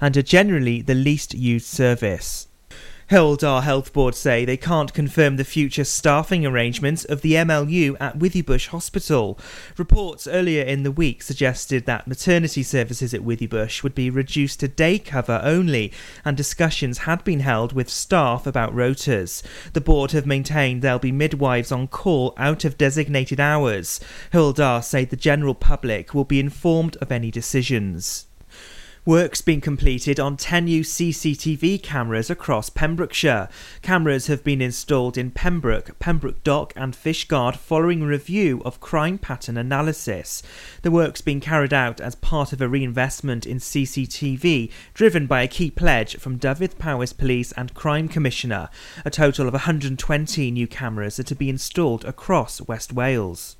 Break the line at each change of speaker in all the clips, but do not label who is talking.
and are generally the least used service. Dda Health Board say they can't confirm the future staffing arrangements of the MLU at Withybush Hospital. Reports earlier in the week suggested that maternity services at Withybush would be reduced to day cover only, and discussions had been held with staff about rotas. The board have maintained there'll be midwives on call out of designated hours. Hywel Dda say the general public will be informed of any decisions. Work's been completed on 10 new CCTV cameras across Pembrokeshire. Cameras have been installed in Pembroke, Pembroke Dock, and Fishguard following review of crime pattern analysis. The work's been carried out as part of a reinvestment in CCTV driven by a key pledge from Dyfed Powys Police and Crime Commissioner. A total of 120 new cameras are to be installed across West Wales.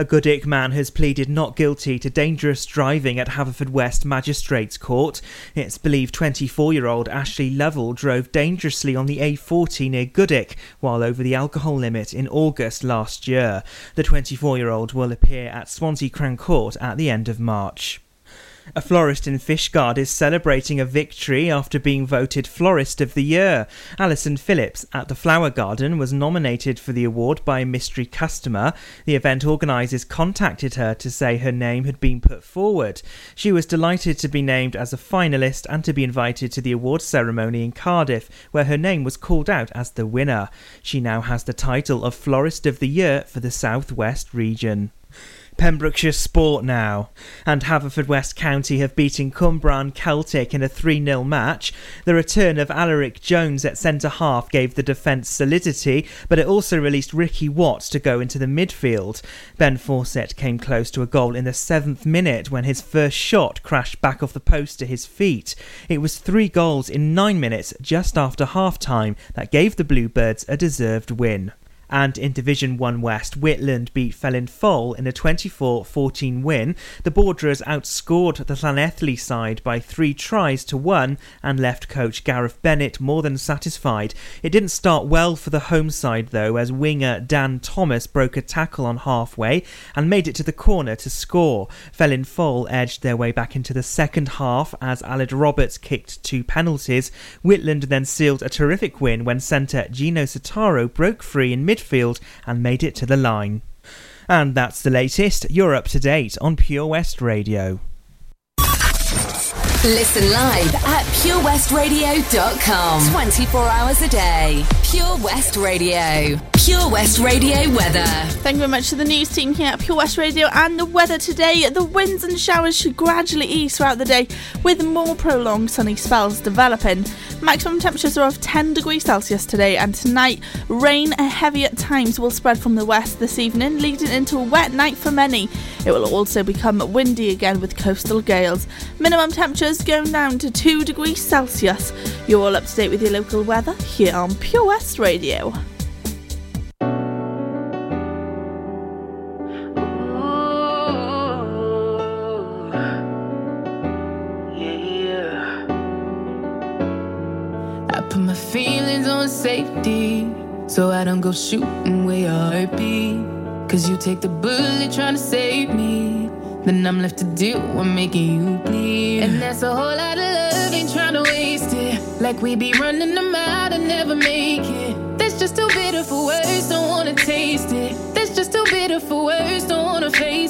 A Goodwick man has pleaded not guilty to dangerous driving at Haverfordwest Magistrates Court. It's believed 24 year old Ashley Lovell drove dangerously on the A40 near Goodwick while over the alcohol limit in August last year. The 24 year old will appear at Swansea Crown Court at the end of March. A florist in Fishguard is celebrating a victory after being voted Florist of the Year. Alison Phillips at the Flower Garden was nominated for the award by a mystery customer. The event organisers contacted her to say her name had been put forward. She was delighted to be named as a finalist and to be invited to the award ceremony in Cardiff, where her name was called out as the winner. She now has the title of Florist of the Year for the South West region. Pembrokeshire Sport now. And Haverfordwest County have beaten Cwmbran Celtic in a 3 0 match. The return of Alaric Jones at centre half gave the defence solidity, but it also released Ricky Watts to go into the midfield. Ben Fawcett came close to a goal in the seventh minute when his first shot crashed back off the post to his feet. It was three goals in nine minutes just after half time that gave the Bluebirds a deserved win. And in Division 1 West, Whitland beat Felin Foel in a 24 14 win. The Borderers outscored the Llanelli side by three tries to one and left coach Gareth Bennett more than satisfied. It didn't start well for the home side though, as winger Dan Thomas broke a tackle on halfway and made it to the corner to score. Felin Foel edged their way back into the second half as Aled Roberts kicked two penalties. Whitland then sealed a terrific win when centre Gino Sotaro broke free in mid midfield and made it to the line. And that's the latest. You're up to date on Pure West Radio.
Listen live at purewestradio.com 24 hours a day. Pure West Radio. Pure West Radio weather.
Thank you very much to the news team here at Pure West Radio and the weather today. The winds and showers should gradually ease throughout the day with more prolonged sunny spells developing. Maximum temperatures are of 10 degrees Celsius today and tonight. Rain, heavy at times, will spread from the west this evening, leading into a wet night for many. It will also become windy again with coastal gales. Minimum temperatures going down to 2 degrees Celsius. You're all up to date with your local weather here on Pure West Radio.
Oh, I put my feelings on safety so I don't go shooting where your heart be. Cause you take the bullet trying to save me. Then I'm left to deal with making you bleed. And that's a whole lot of love, ain't trying to waste it. Like we be running them out and never make it. That's just too bitter for words, don't wanna taste it. That's just too bitter for words, don't wanna face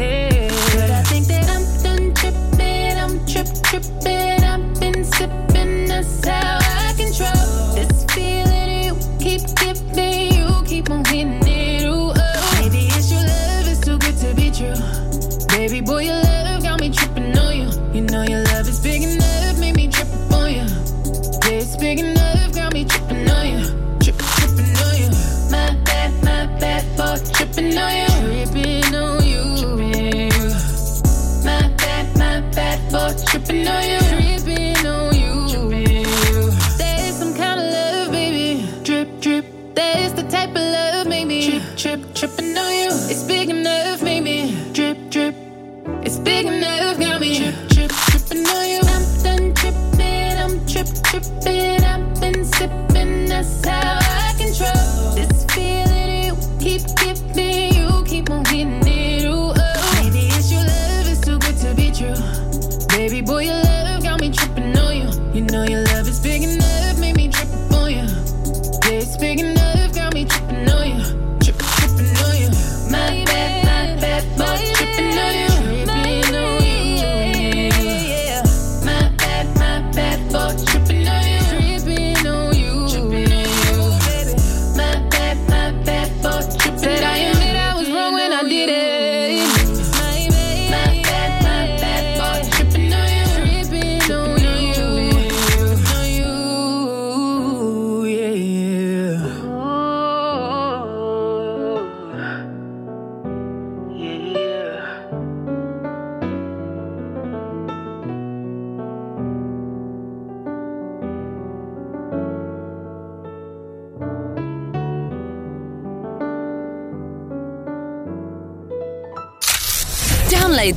you. It's big enough, make me drip, drip. It's big enough.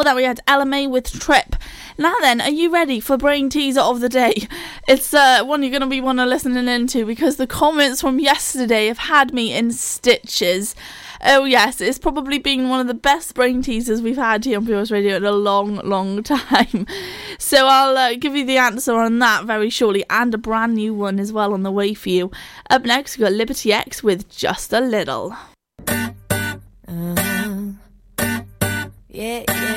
Before that, we had Ella Mai with Trip. Now then, are you ready for Brain Teaser of the Day? It's uh, one you're going to be want to listening into because the comments from yesterday have had me in stitches. Oh yes, it's probably been one of the best brain teasers we've had here on Pure Radio in a long, long time. So I'll uh, give you the answer on that very shortly, and a brand new one as well on the way for you. Up next, we've got Liberty X with Just a Little.
Uh, yeah, yeah.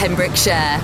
Pembrokeshire.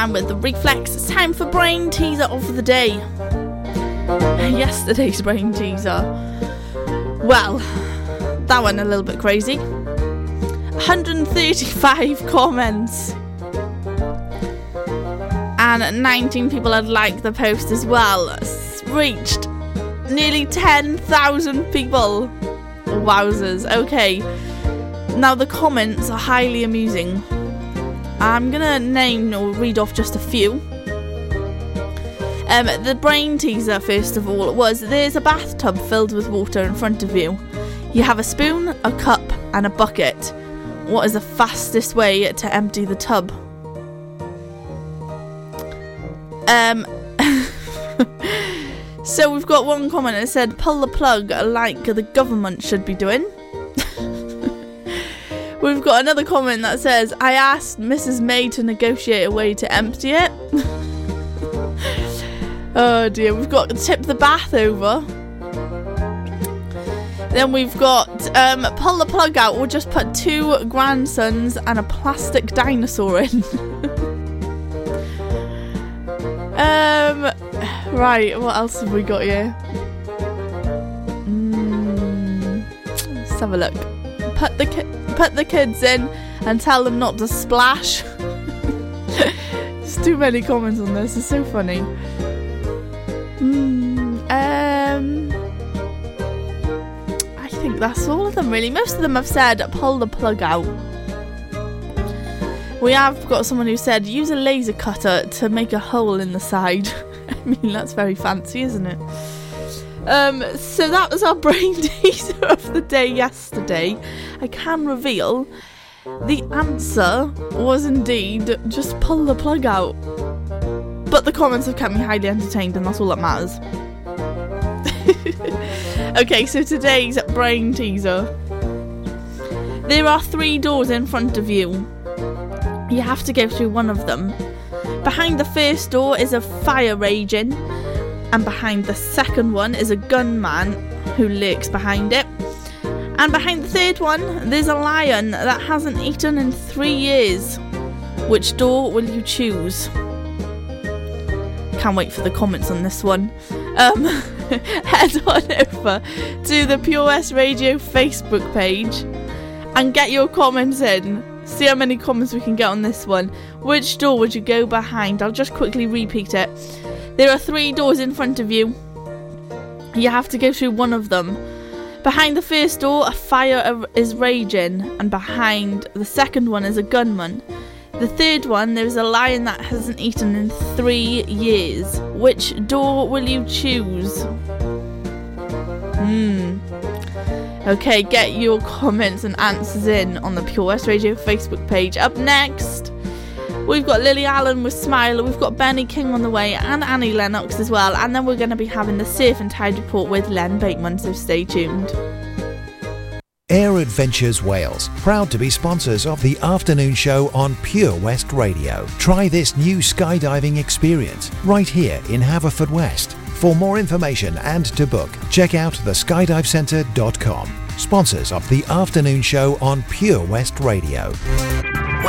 Duran with the reflex. It's time for brain teaser of the day. Yesterday's brain teaser. Well, that went a little bit crazy. 135 comments. And 19 people had liked the post as well. It's reached nearly 10,000 people. Wowzers. Okay. Now the comments are highly amusing. I'm gonna name or read off just a few. Um, the brain teaser, first of all, was there's a bathtub filled with water in front of you. You have a spoon, a cup, and a bucket. What is the fastest way to empty the tub? Um, so we've got one comment that said, pull the plug like the government should be doing. We've got another comment that says, I asked Mrs. May to negotiate a way to empty it. oh dear, we've got tip the bath over. Then we've got um, pull the plug out, we'll just put two grandsons and a plastic dinosaur in. um, right, what else have we got here? Mm, let's have a look. Put the ki- put the kids in and tell them not to splash. There's too many comments on this. It's so funny. Mm, um, I think that's all of them really. Most of them have said pull the plug out. We have got someone who said use a laser cutter to make a hole in the side. I mean that's very fancy, isn't it? Um, so that was our brain teaser of the day yesterday. I can reveal the answer was indeed just pull the plug out. But the comments have kept me highly entertained, and that's all that matters. okay, so today's brain teaser. There are three doors in front of you. You have to go through one of them. Behind the first door is a fire raging, and behind the second one is a gunman who lurks behind it. And behind the third one, there's a lion that hasn't eaten in three years. Which door will you choose? Can't wait for the comments on this one. Um, head on over to the Pure West Radio Facebook page and get your comments in See how many comments we can get on this one. Which door would you go behind? I'll just quickly repeat it. There are three doors in front of you. You have to go through one of them. Behind the first door, a fire is raging, and behind the second one is a gunman. The third one, there is a lion that hasn't eaten in three years. Which door will you choose? Hmm. Okay, get your comments and answers in on the Pure West Radio Facebook page. Up next, we've got Lily Allen with Smiler, we've got Benny King on the way, and Annie Lennox as well. And then we're going to be having the Surf and Tide Report with Len Bateman, so stay tuned.
Air Adventures Wales, proud to be sponsors of the afternoon show on Pure West Radio. Try this new skydiving experience right here in Haverfordwest. For more information and to book, check out theskydivecentre.com. Sponsors of the afternoon show on Pure West Radio.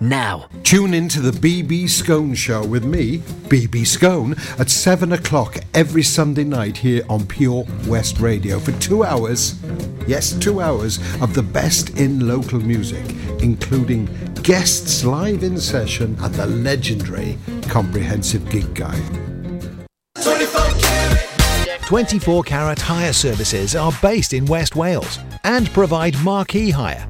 now.
Tune in to the BB Scone Show with me, BB Scone, at 7 o'clock every Sunday night here on Pure West Radio for two hours. Yes, two hours of the best in local music, including guests live in session and the legendary Comprehensive Gig Guide.
24 Carat Hire Services are based in West Wales and provide marquee hire,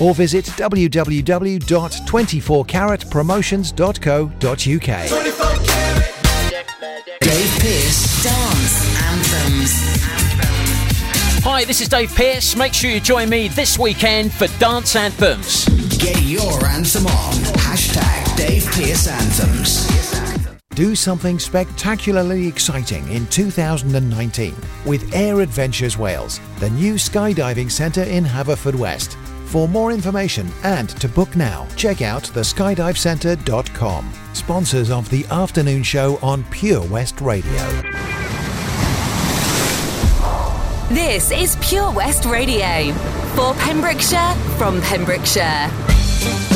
or visit www.24caratpromotions.co.uk.
Dave Pearce Dance Anthems.
Hi, this is Dave Pearce. Make sure you join me this weekend for Dance Anthems.
Get your anthem on. Hashtag Dave Pearce Anthems.
Do something spectacularly exciting in 2019 with Air Adventures Wales, the new skydiving centre in Haverfordwest. For more information and to book now, check out theskydivecentre.com. Sponsors of the afternoon show on Pure West Radio.
This is Pure West Radio. For Pembrokeshire, from Pembrokeshire.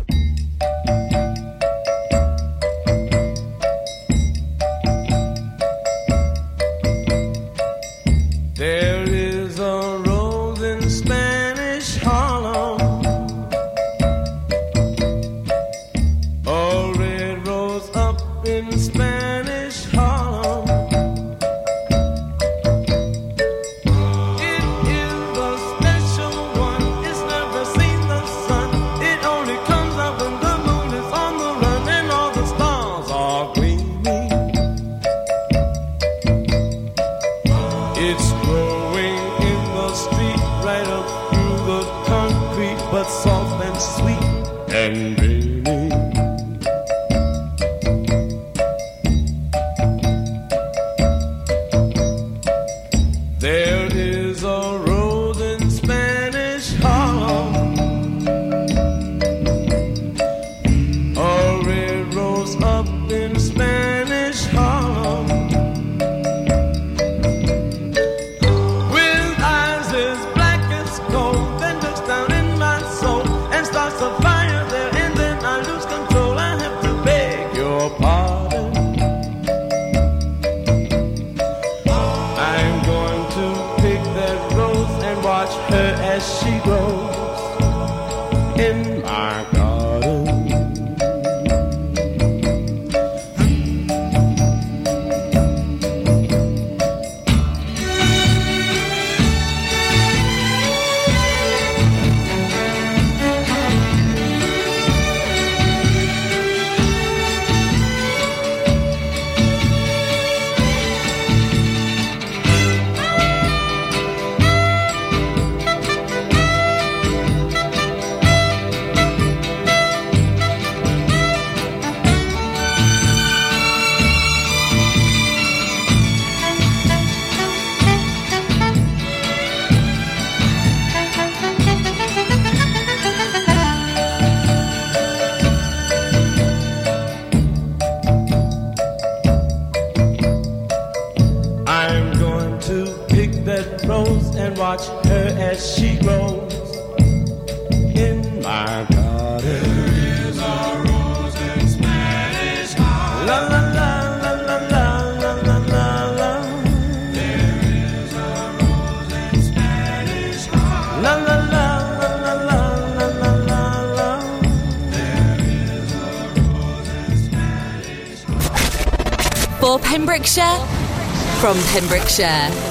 rose and watch her as she grows in my garden.
For Pembrokeshire, from Pembrokeshire.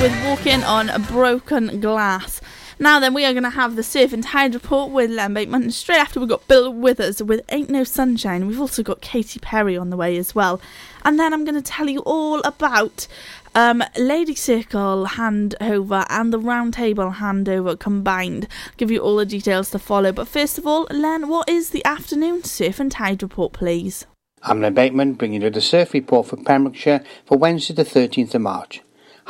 With Walking on Broken Glass. Now then, we are going to have the Surf and Tide report with Len Bateman. And straight after, we've got Bill Withers with Ain't No Sunshine. We've also got Katy Perry on the way as well. And then I'm going to tell you all about um, Lady Circle handover and the Round Table handover combined. give you all the details to follow. But first of all, Len, what is the afternoon Surf and Tide report, please?
I'm Len Bateman, bringing you the surf report for Pembrokeshire for Wednesday the 13th of March.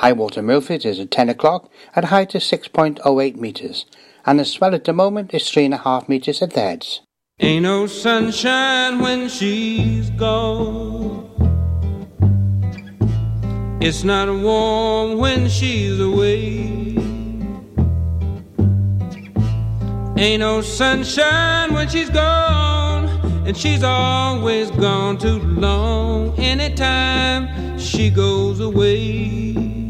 High water Milford is at 10 o'clock at height of 6.08 metres, and the swell at the moment is 3.5 metres at the heads.
Ain't no sunshine when she's gone. It's not warm when she's away. Ain't no sunshine when she's gone, and she's always gone too long. Anytime she goes away,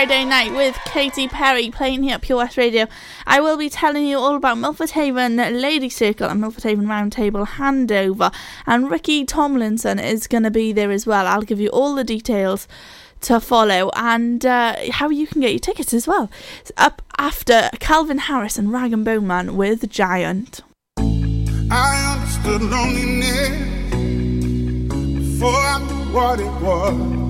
Friday night with Katy Perry playing here at Pure West Radio. I will be telling you all about Milford Haven Lady Circle and Milford Haven Roundtable handover, and Ricky Tomlinson is going to be there as well. I'll give you all the details to follow and uh, how you can get your tickets as well. It's up after Calvin Harris and Rag and Bone Man with Giant.
I understood loneliness before I knew what it was.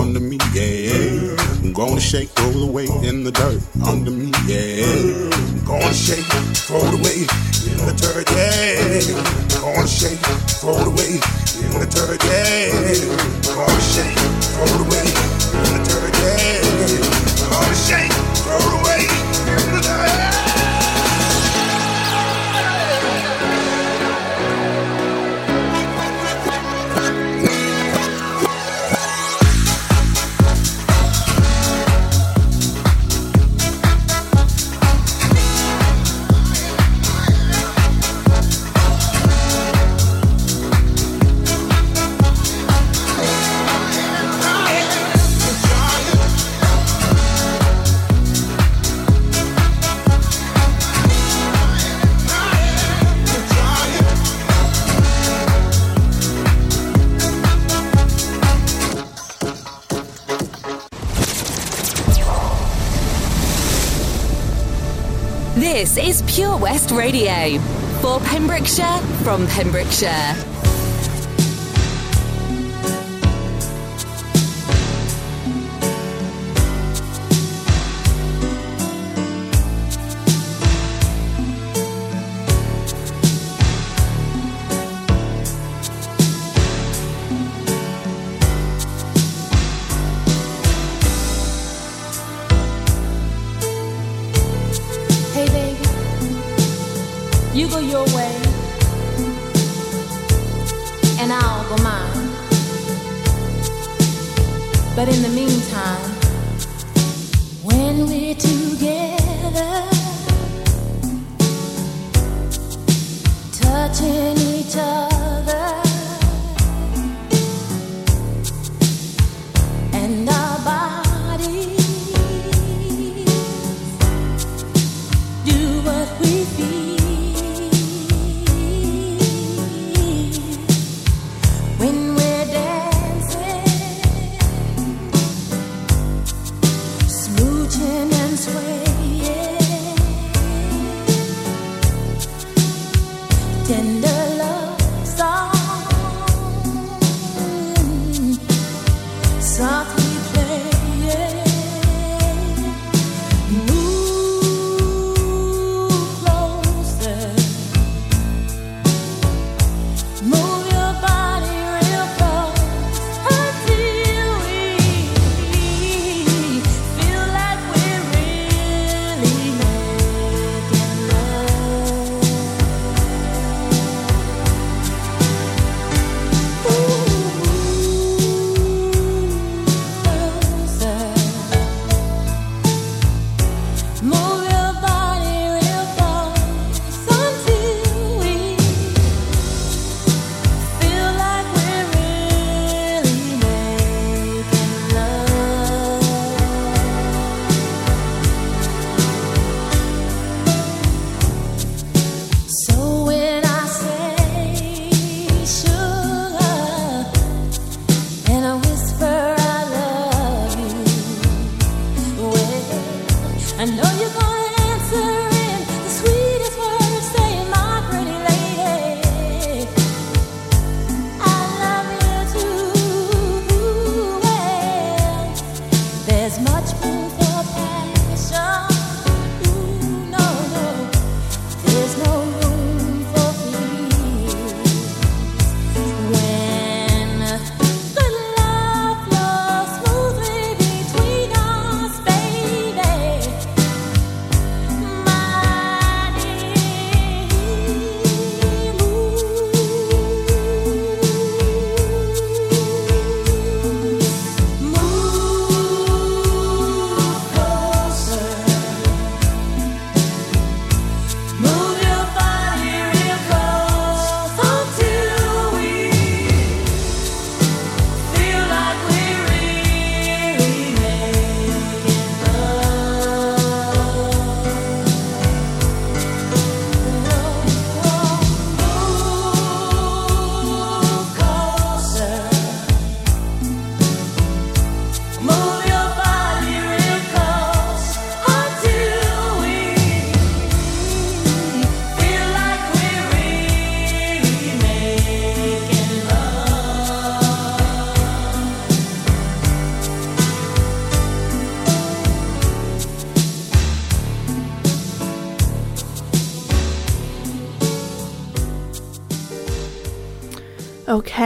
Under me, yeah. I'm gonna shake, roll away in the dirt under me, yeah. I'm gonna shake, throw it away in the dirt, yeah.
From Pembrokeshire.
You go your way, and I'll go mine. But in the meantime, when we're together,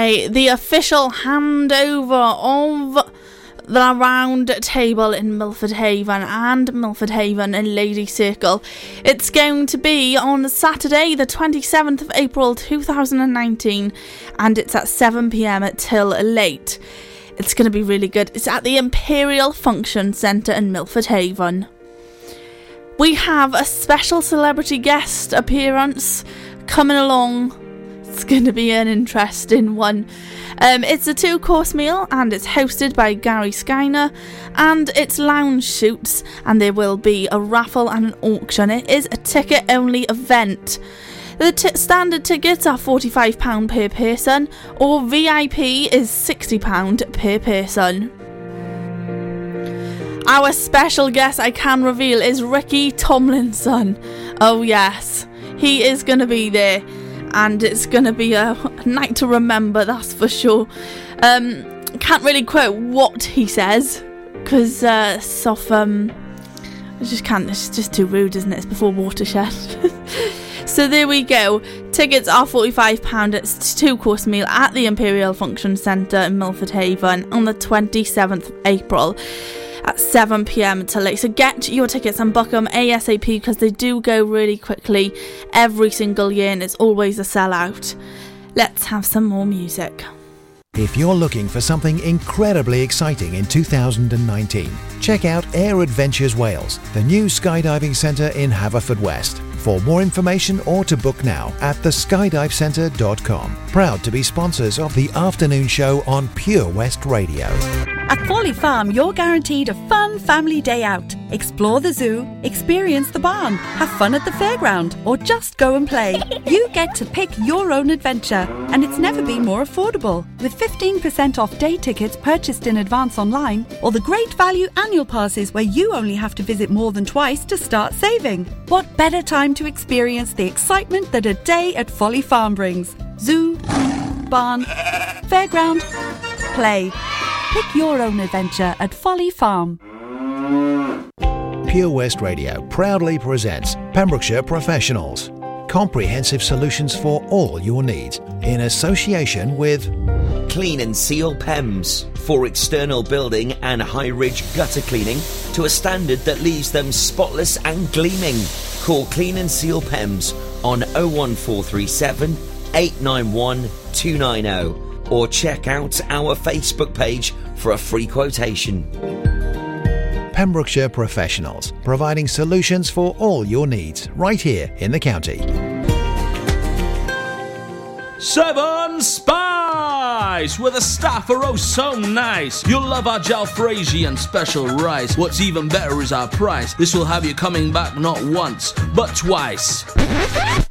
Okay, the official handover of the round table in Milford Haven and Milford Haven and Lady Circle. It's going to be on Saturday, the 27th of April 2019, and it's at 7 pm till late. It's going to be really good. It's at the Imperial Function Centre in Milford Haven. We have a special celebrity guest appearance coming along it's going to be an interesting one. Um, it's a two course meal and it's hosted by Gary Skyner and it's lounge shoots and there will be a raffle and an auction. It is a ticket only event. The t- standard tickets are £45 per person or VIP is £60 per person. Our special guest I can reveal is Ricky Tomlinson. Oh, yes, he is going to be there and it's going to be a night to remember, that's for sure. Um, can't really quote what he says because uh, um, I just can't, it's just too rude, isn't it? It's before Watershed. So there we go. Tickets are £45. It's a two course meal at the Imperial Function Centre in Milford Haven on the 27th of April at 7pm till late. So get your tickets and book them ASAP because they do go really quickly every single year and it's always a sellout. Let's have some more music.
If you're looking for something incredibly exciting in 2019, check out Air Adventures Wales, the new skydiving centre in Haverfordwest. For more information or to book now at theskydivecentre.com. Proud to be sponsors of the afternoon show on Pure West Radio.
At Folly Farm, you're guaranteed a fun family day out. Explore the zoo, experience the barn, have fun at the fairground, or just go and play. You get to pick your own adventure, and it's never been more affordable. With 15% off day tickets purchased in advance online, or the great value annual passes where you only have to visit more than twice to start saving. What better time to experience the excitement that a day at Folly Farm brings? Zoo, barn, fairground, play. Pick your own adventure at Folly Farm.
Pure West Radio proudly presents Pembrokeshire Professionals. Comprehensive solutions for all your needs in association with
Clean and Seal Pembs for external building and high ridge gutter cleaning to a standard that leaves them spotless and gleaming. Call Clean and Seal Pembs on 01437 891 290 or check out our Facebook page for a free quotation.
Pembrokeshire Professionals, providing solutions for all your needs right here in the county.
Seven Spice!
Where the staff are oh so nice. You'll love our jalfrezi and special rice. What's even better is our price. This will have you coming back not once, but twice.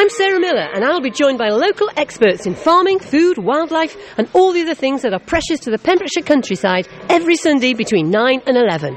I'm Sarah Miller, and I'll be joined by local experts in farming, food, wildlife, and all the other things that are precious to the Pembrokeshire countryside every Sunday between 9 and 11.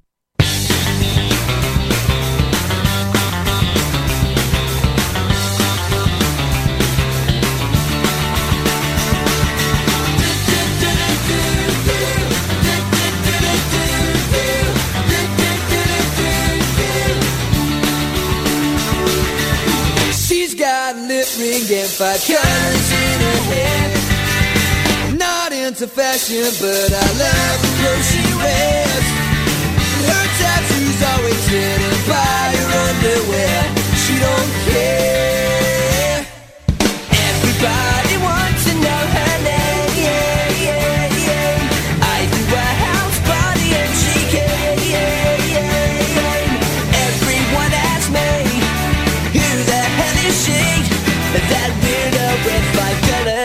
Five colors in her hair. Not into fashion, but I love the clothes she wears. Her tattoos always hidden by her underwear. She don't care.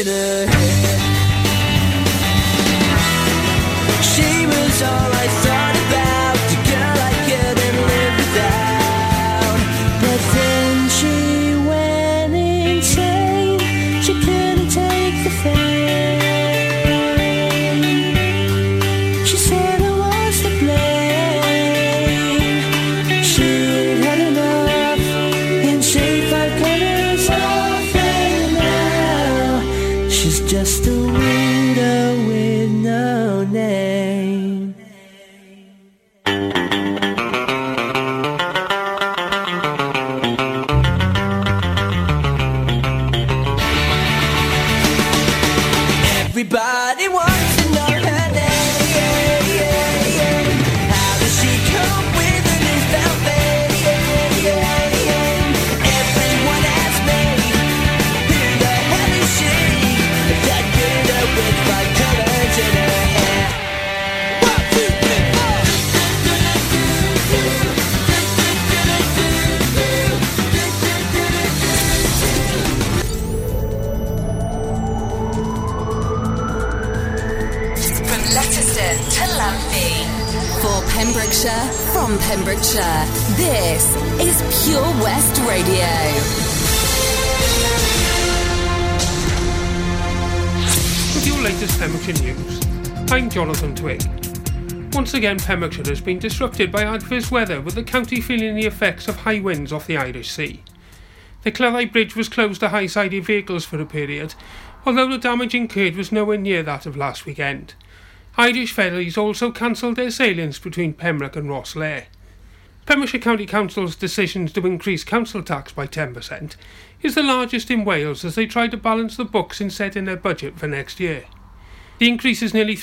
In her hair.
Again, Pembrokeshire has been disrupted by adverse weather, with the county feeling the effects of high winds off the Irish Sea. The Cleddau Bridge was closed to high-sided vehicles for a period, although the damage incurred was nowhere near that of last weekend. Irish ferries also cancelled their sailings between Pembroke and Rosslare. Pembrokeshire County Council's decisions to increase council tax by 10% is the largest in Wales as they try to balance the books in setting their budget for next year. The increase is nearly